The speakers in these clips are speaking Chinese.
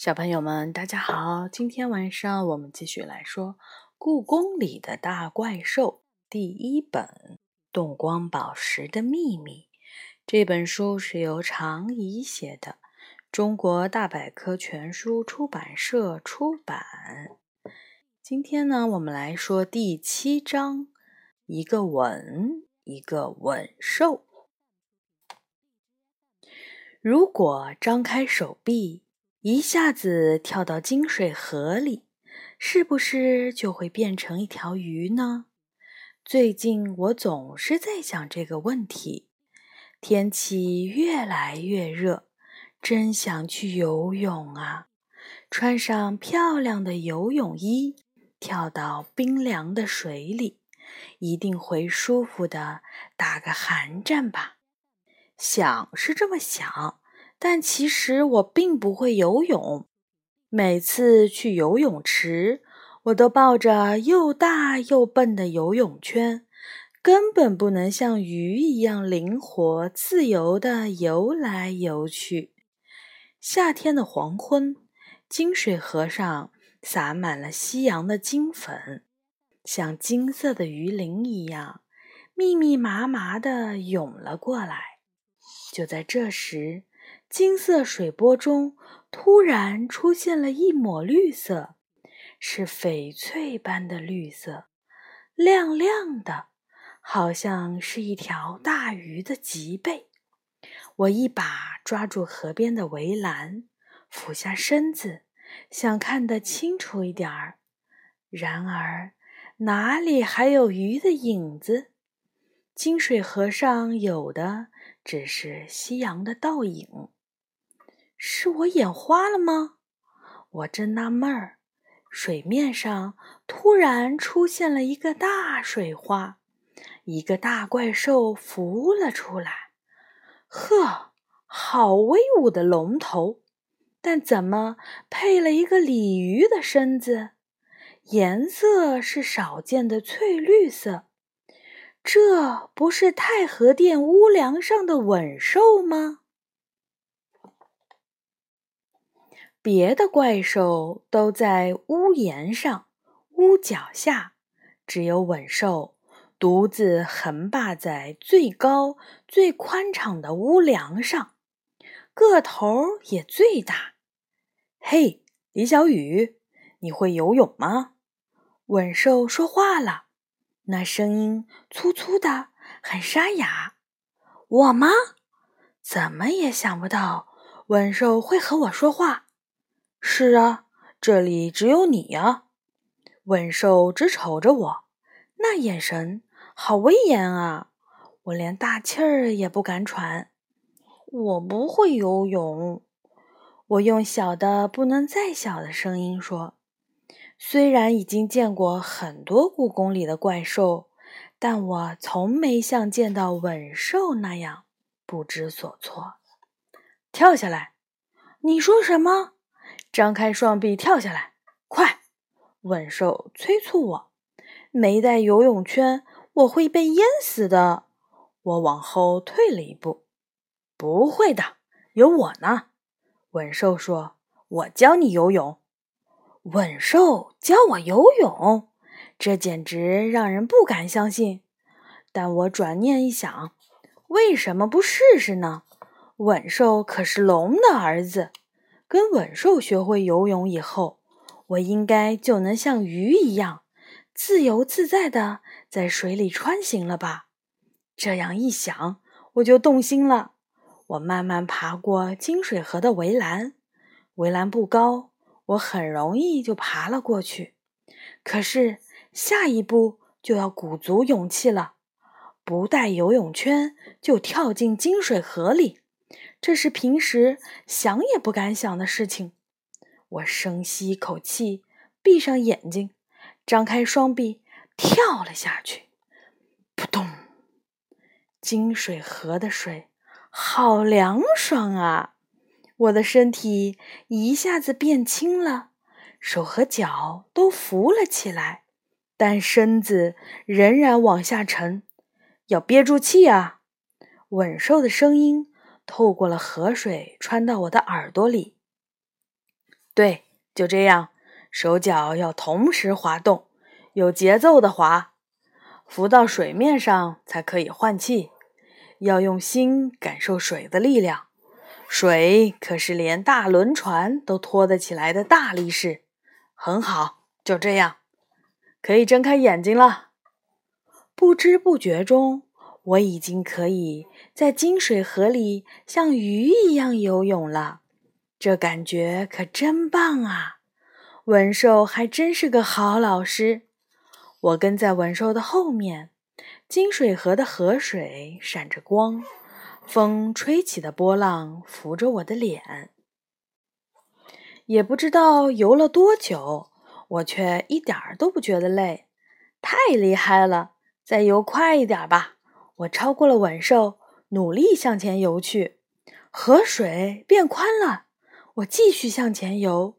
小朋友们，大家好！今天晚上我们继续来说《故宫里的大怪兽》第一本《动光宝石的秘密》。这本书是由常怡写的，中国大百科全书出版社出版。今天呢，我们来说第七章：一个吻，一个吻兽。如果张开手臂。一下子跳到金水河里，是不是就会变成一条鱼呢？最近我总是在想这个问题。天气越来越热，真想去游泳啊！穿上漂亮的游泳衣，跳到冰凉的水里，一定会舒服的打个寒战吧？想是这么想。但其实我并不会游泳，每次去游泳池，我都抱着又大又笨的游泳圈，根本不能像鱼一样灵活自由地游来游去。夏天的黄昏，金水河上洒满了夕阳的金粉，像金色的鱼鳞一样，密密麻麻地涌了过来。就在这时，金色水波中突然出现了一抹绿色，是翡翠般的绿色，亮亮的，好像是一条大鱼的脊背。我一把抓住河边的围栏，俯下身子，想看得清楚一点儿。然而，哪里还有鱼的影子？金水河上有的只是夕阳的倒影。是我眼花了吗？我正纳闷儿，水面上突然出现了一个大水花，一个大怪兽浮了出来。呵，好威武的龙头！但怎么配了一个鲤鱼的身子？颜色是少见的翠绿色。这不是太和殿屋梁上的吻兽吗？别的怪兽都在屋檐上、屋脚下，只有吻兽独自横霸在最高、最宽敞的屋梁上，个头也最大。嘿，李小雨，你会游泳吗？吻兽说话了，那声音粗粗的，很沙哑。我吗？怎么也想不到，吻兽会和我说话。是啊，这里只有你呀！吻兽直瞅着我，那眼神好威严啊！我连大气儿也不敢喘。我不会游泳，我用小的不能再小的声音说。虽然已经见过很多故宫里的怪兽，但我从没像见到吻兽那样不知所措。跳下来！你说什么？张开双臂跳下来，快！吻兽催促我，没带游泳圈，我会被淹死的。我往后退了一步。不会的，有我呢。吻兽说：“我教你游泳。”吻兽教我游泳，这简直让人不敢相信。但我转念一想，为什么不试试呢？吻兽可是龙的儿子。跟稳兽学会游泳以后，我应该就能像鱼一样自由自在的在水里穿行了吧？这样一想，我就动心了。我慢慢爬过金水河的围栏，围栏不高，我很容易就爬了过去。可是下一步就要鼓足勇气了，不带游泳圈就跳进金水河里。这是平时想也不敢想的事情。我深吸一口气，闭上眼睛，张开双臂，跳了下去。扑通！金水河的水好凉爽啊！我的身体一下子变轻了，手和脚都浮了起来，但身子仍然往下沉。要憋住气啊！稳兽的声音。透过了河水，穿到我的耳朵里。对，就这样，手脚要同时滑动，有节奏的滑，浮到水面上才可以换气。要用心感受水的力量，水可是连大轮船都拖得起来的大力士。很好，就这样，可以睁开眼睛了。不知不觉中，我已经可以在金水河里像鱼一样游泳了。这感觉可真棒啊！文兽还真是个好老师。我跟在文兽的后面。金水河的河水闪着光，风吹起的波浪拂着我的脸。也不知道游了多久，我却一点儿都不觉得累，太厉害了！再游快一点吧！我超过了稳兽，努力向前游去。河水变宽了，我继续向前游。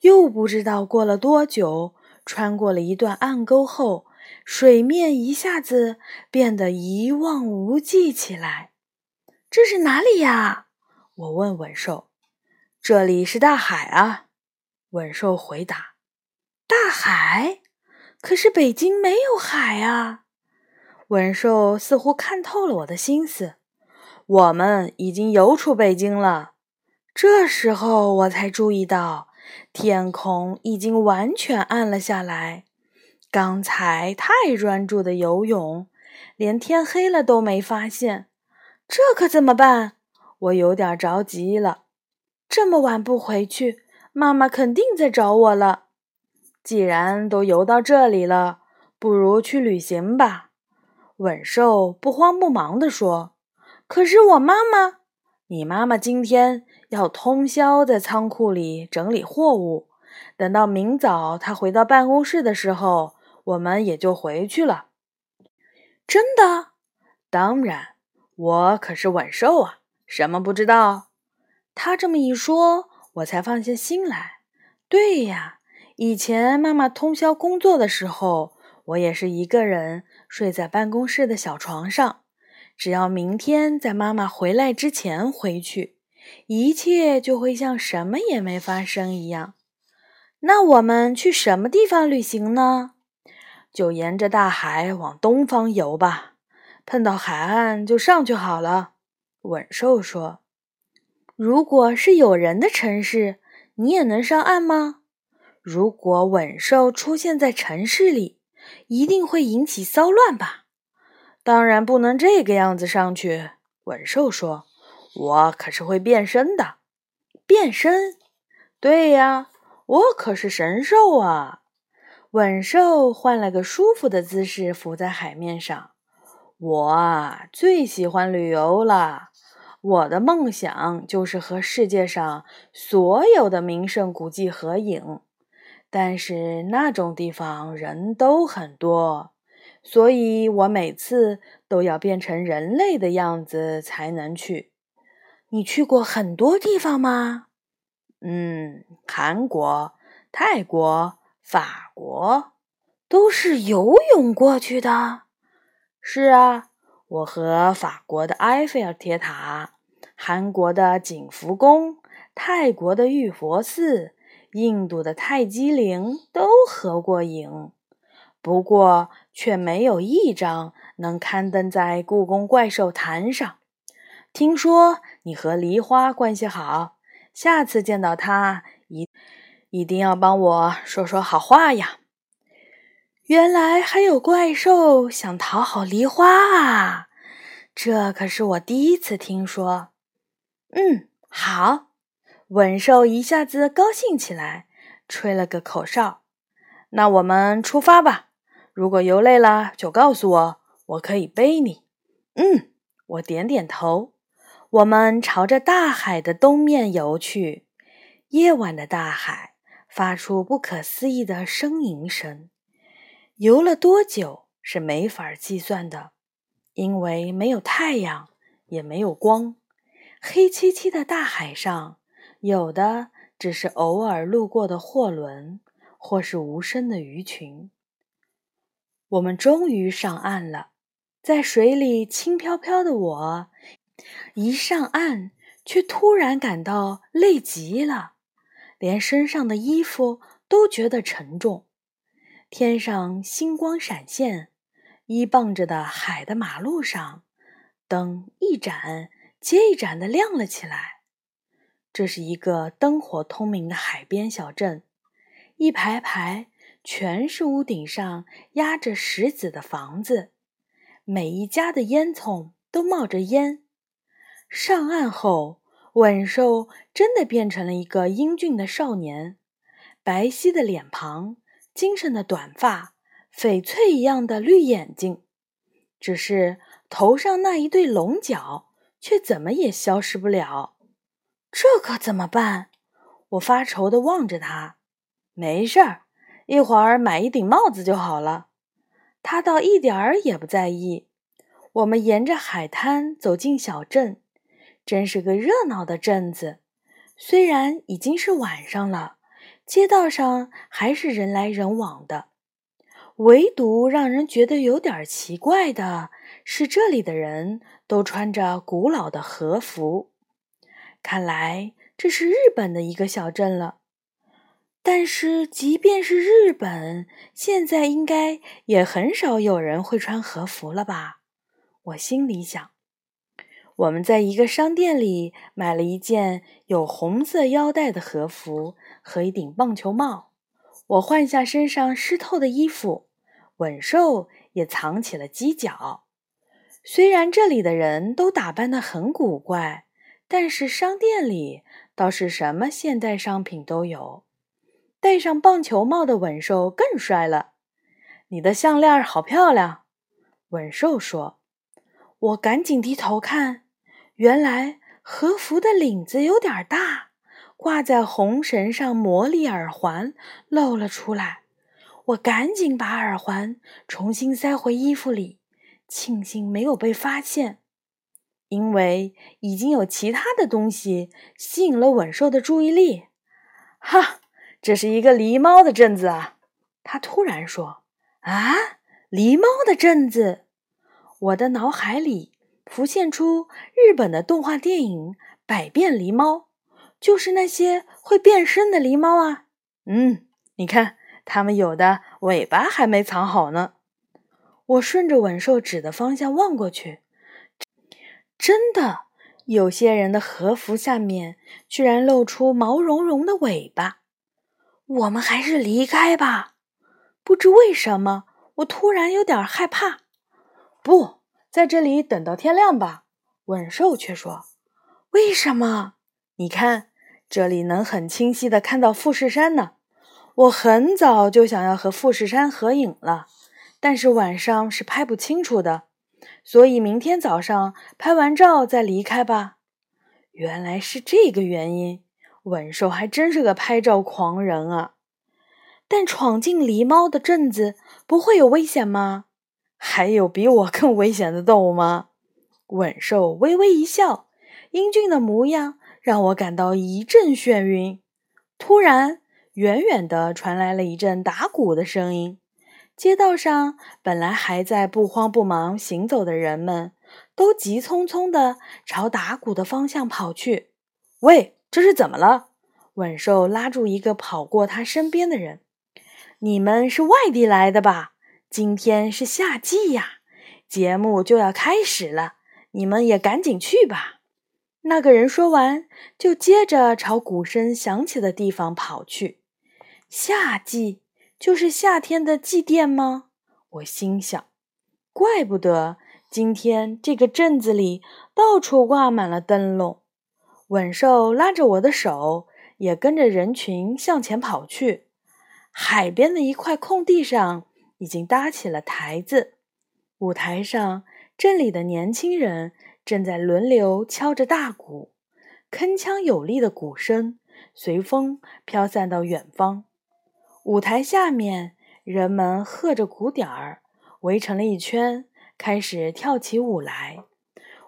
又不知道过了多久，穿过了一段暗沟后。水面一下子变得一望无际起来。这是哪里呀？我问稳兽。这里是大海啊，稳兽回答。大海？可是北京没有海啊！文兽似乎看透了我的心思。我们已经游出北京了。这时候我才注意到，天空已经完全暗了下来。刚才太专注的游泳，连天黑了都没发现，这可怎么办？我有点着急了。这么晚不回去，妈妈肯定在找我了。既然都游到这里了，不如去旅行吧。稳兽不慌不忙地说：“可是我妈妈，你妈妈今天要通宵在仓库里整理货物，等到明早她回到办公室的时候。”我们也就回去了。真的？当然，我可是稳兽啊，什么不知道？他这么一说，我才放下心来。对呀，以前妈妈通宵工作的时候，我也是一个人睡在办公室的小床上。只要明天在妈妈回来之前回去，一切就会像什么也没发生一样。那我们去什么地方旅行呢？就沿着大海往东方游吧，碰到海岸就上去好了。稳兽说：“如果是有人的城市，你也能上岸吗？如果稳兽出现在城市里，一定会引起骚乱吧？当然不能这个样子上去。”稳兽说：“我可是会变身的。变身？对呀，我可是神兽啊！”稳兽换了个舒服的姿势浮在海面上。我啊，最喜欢旅游了。我的梦想就是和世界上所有的名胜古迹合影，但是那种地方人都很多，所以我每次都要变成人类的样子才能去。你去过很多地方吗？嗯，韩国、泰国。法国都是游泳过去的。是啊，我和法国的埃菲尔铁塔、韩国的景福宫、泰国的玉佛寺、印度的泰姬陵都合过影，不过却没有一张能刊登在故宫怪兽坛上。听说你和梨花关系好，下次见到他一。一定要帮我说说好话呀！原来还有怪兽想讨好梨花啊，这可是我第一次听说。嗯，好，稳兽一下子高兴起来，吹了个口哨。那我们出发吧。如果游累了，就告诉我，我可以背你。嗯，我点点头。我们朝着大海的东面游去。夜晚的大海。发出不可思议的呻吟声。游了多久是没法计算的，因为没有太阳，也没有光。黑漆漆的大海上，有的只是偶尔路过的货轮，或是无声的鱼群。我们终于上岸了，在水里轻飘飘的我，一上岸却突然感到累极了。连身上的衣服都觉得沉重。天上星光闪现，依傍着的海的马路上，灯一盏接一盏的亮了起来。这是一个灯火通明的海边小镇，一排排全是屋顶上压着石子的房子，每一家的烟囱都冒着烟。上岸后，稳兽真的变成了一个英俊的少年，白皙的脸庞，精神的短发，翡翠一样的绿眼睛。只是头上那一对龙角，却怎么也消失不了。这可怎么办？我发愁的望着他。没事儿，一会儿买一顶帽子就好了。他倒一点儿也不在意。我们沿着海滩走进小镇，真是个热闹的镇子。虽然已经是晚上了，街道上还是人来人往的。唯独让人觉得有点奇怪的是，这里的人都穿着古老的和服。看来这是日本的一个小镇了，但是即便是日本，现在应该也很少有人会穿和服了吧？我心里想。我们在一个商店里买了一件有红色腰带的和服和一顶棒球帽。我换下身上湿透的衣服，稳兽也藏起了犄角。虽然这里的人都打扮得很古怪。但是商店里倒是什么现代商品都有。戴上棒球帽的稳兽更帅了。你的项链好漂亮，稳兽说。我赶紧低头看，原来和服的领子有点大，挂在红绳上魔力耳环露了出来。我赶紧把耳环重新塞回衣服里，庆幸没有被发现。因为已经有其他的东西吸引了稳兽的注意力。哈，这是一个狸猫的镇子啊！他突然说：“啊，狸猫的镇子！”我的脑海里浮现出日本的动画电影《百变狸猫》，就是那些会变身的狸猫啊。嗯，你看，它们有的尾巴还没藏好呢。我顺着稳兽指的方向望过去。真的，有些人的和服下面居然露出毛茸茸的尾巴。我们还是离开吧。不知为什么，我突然有点害怕。不在这里等到天亮吧。稳兽却说：“为什么？你看，这里能很清晰的看到富士山呢。我很早就想要和富士山合影了，但是晚上是拍不清楚的。”所以明天早上拍完照再离开吧。原来是这个原因，稳兽还真是个拍照狂人啊！但闯进狸猫的镇子不会有危险吗？还有比我更危险的动物吗？稳兽微微一笑，英俊的模样让我感到一阵眩晕。突然，远远的传来了一阵打鼓的声音。街道上本来还在不慌不忙行走的人们，都急匆匆地朝打鼓的方向跑去。喂，这是怎么了？稳兽拉住一个跑过他身边的人：“你们是外地来的吧？今天是夏季呀，节目就要开始了，你们也赶紧去吧。”那个人说完，就接着朝鼓声响起的地方跑去。夏季。就是夏天的祭奠吗？我心想，怪不得今天这个镇子里到处挂满了灯笼。稳寿拉着我的手，也跟着人群向前跑去。海边的一块空地上已经搭起了台子，舞台上镇里的年轻人正在轮流敲着大鼓，铿锵有力的鼓声随风飘散到远方。舞台下面，人们和着鼓点儿，围成了一圈，开始跳起舞来。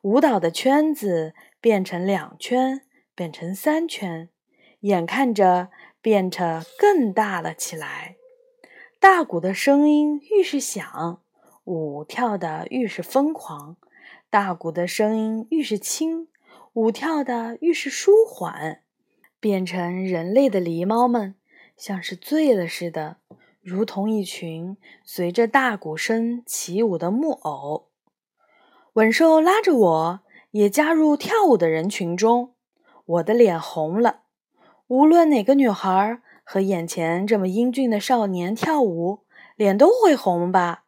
舞蹈的圈子变成两圈，变成三圈，眼看着变成更大了起来。大鼓的声音愈是响，舞跳的愈是疯狂；大鼓的声音愈是轻，舞跳的愈是舒缓。变成人类的狸猫们，像是醉了似的，如同一群随着大鼓声起舞的木偶。吻兽拉着我，也加入跳舞的人群中。我的脸红了。无论哪个女孩和眼前这么英俊的少年跳舞，脸都会红吧？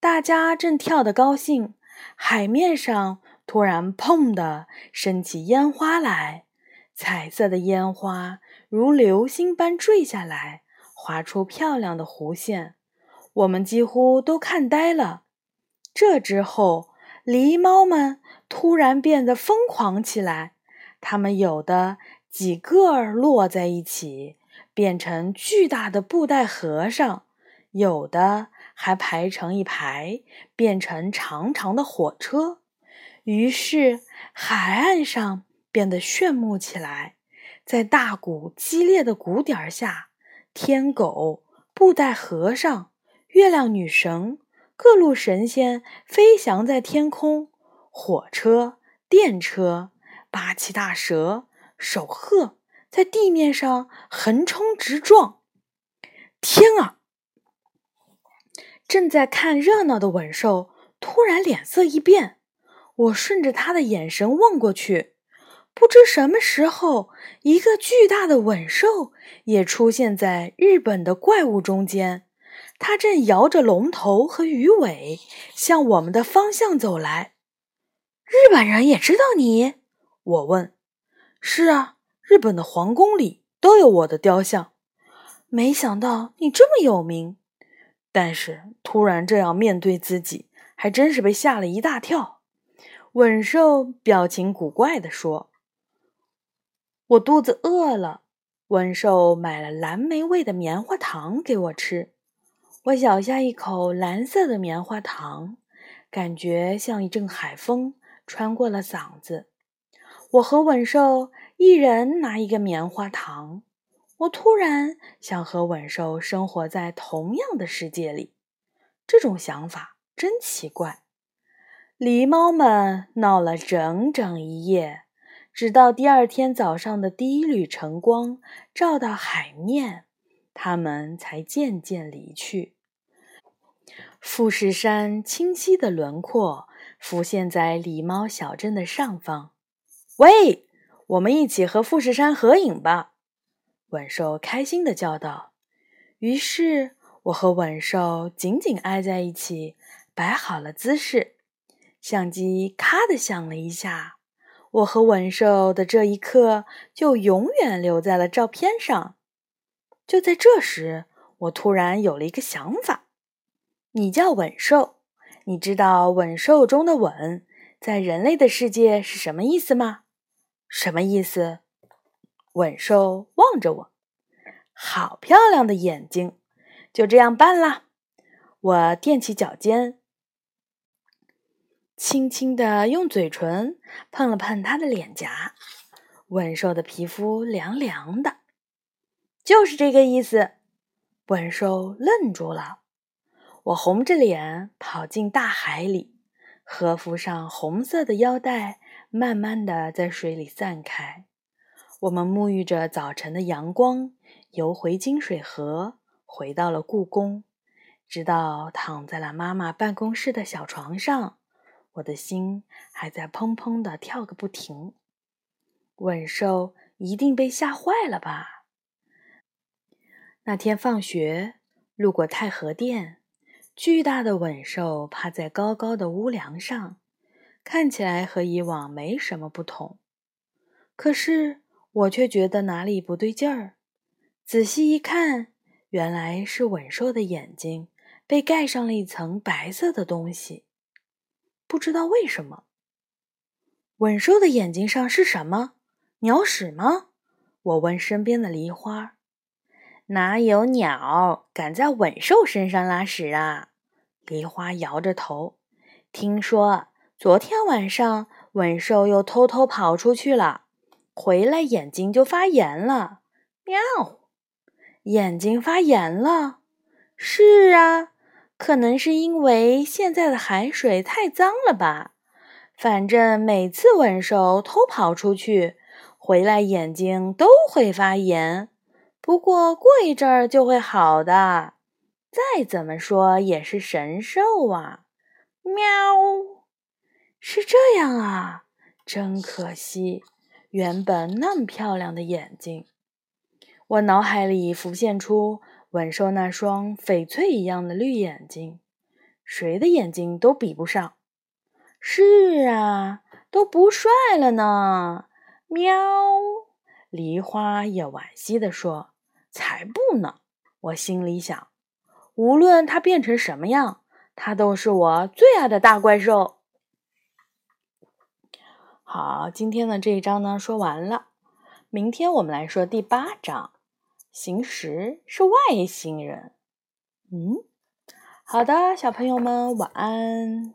大家正跳得高兴，海面上突然“砰”的升起烟花来，彩色的烟花如流星般坠下来，划出漂亮的弧线。我们几乎都看呆了。这之后，狸猫们突然变得疯狂起来，它们有的几个落在一起，变成巨大的布袋和尚；有的还排成一排，变成长长的火车。于是，海岸上变得炫目起来。在大鼓激烈的鼓点下，天狗、布袋和尚、月亮女神。各路神仙飞翔在天空，火车、电车、八岐大蛇、守鹤在地面上横冲直撞。天啊！正在看热闹的吻兽突然脸色一变，我顺着他的眼神望过去，不知什么时候，一个巨大的吻兽也出现在日本的怪物中间。它正摇着龙头和鱼尾向我们的方向走来。日本人也知道你？我问。是啊，日本的皇宫里都有我的雕像。没想到你这么有名。但是突然这样面对自己，还真是被吓了一大跳。吻兽表情古怪地说：“我肚子饿了。”吻兽买了蓝莓味的棉花糖给我吃。我咬下一口蓝色的棉花糖，感觉像一阵海风穿过了嗓子。我和吻兽一人拿一个棉花糖。我突然想和吻兽生活在同样的世界里，这种想法真奇怪。狸猫们闹了整整一夜，直到第二天早上的第一缕晨光照到海面，它们才渐渐离去。富士山清晰的轮廓浮现在狸猫小镇的上方。喂，我们一起和富士山合影吧！吻兽开心的叫道。于是，我和吻兽紧紧挨在一起，摆好了姿势。相机咔的响了一下，我和吻兽的这一刻就永远留在了照片上。就在这时，我突然有了一个想法。你叫吻兽，你知道“吻兽”中的“吻”在人类的世界是什么意思吗？什么意思？吻兽望着我，好漂亮的眼睛。就这样办啦。我踮起脚尖，轻轻地用嘴唇碰了碰他的脸颊。吻兽的皮肤凉凉的，就是这个意思。吻兽愣住了。我红着脸跑进大海里，和服上红色的腰带慢慢的在水里散开。我们沐浴着早晨的阳光，游回金水河，回到了故宫。直到躺在了妈妈办公室的小床上，我的心还在砰砰的跳个不停。吻兽一定被吓坏了吧？那天放学路过太和殿。巨大的吻兽趴在高高的屋梁上，看起来和以往没什么不同。可是我却觉得哪里不对劲儿。仔细一看，原来是吻兽的眼睛被盖上了一层白色的东西。不知道为什么，吻兽的眼睛上是什么？鸟屎吗？我问身边的梨花。哪有鸟敢在吻兽身上拉屎啊？梨花摇着头。听说昨天晚上吻兽又偷偷跑出去了，回来眼睛就发炎了。喵！眼睛发炎了？是啊，可能是因为现在的海水太脏了吧。反正每次吻兽偷跑出去。回来眼睛都会发炎，不过过一阵儿就会好的。再怎么说也是神兽啊！喵，是这样啊，真可惜，原本那么漂亮的眼睛。我脑海里浮现出吻兽那双翡翠一样的绿眼睛，谁的眼睛都比不上。是啊，都不帅了呢。喵，梨花也惋惜地说：“才不呢！”我心里想，无论它变成什么样，它都是我最爱的大怪兽。好，今天的这一章呢说完了，明天我们来说第八章。行时是外星人。嗯，好的，小朋友们晚安。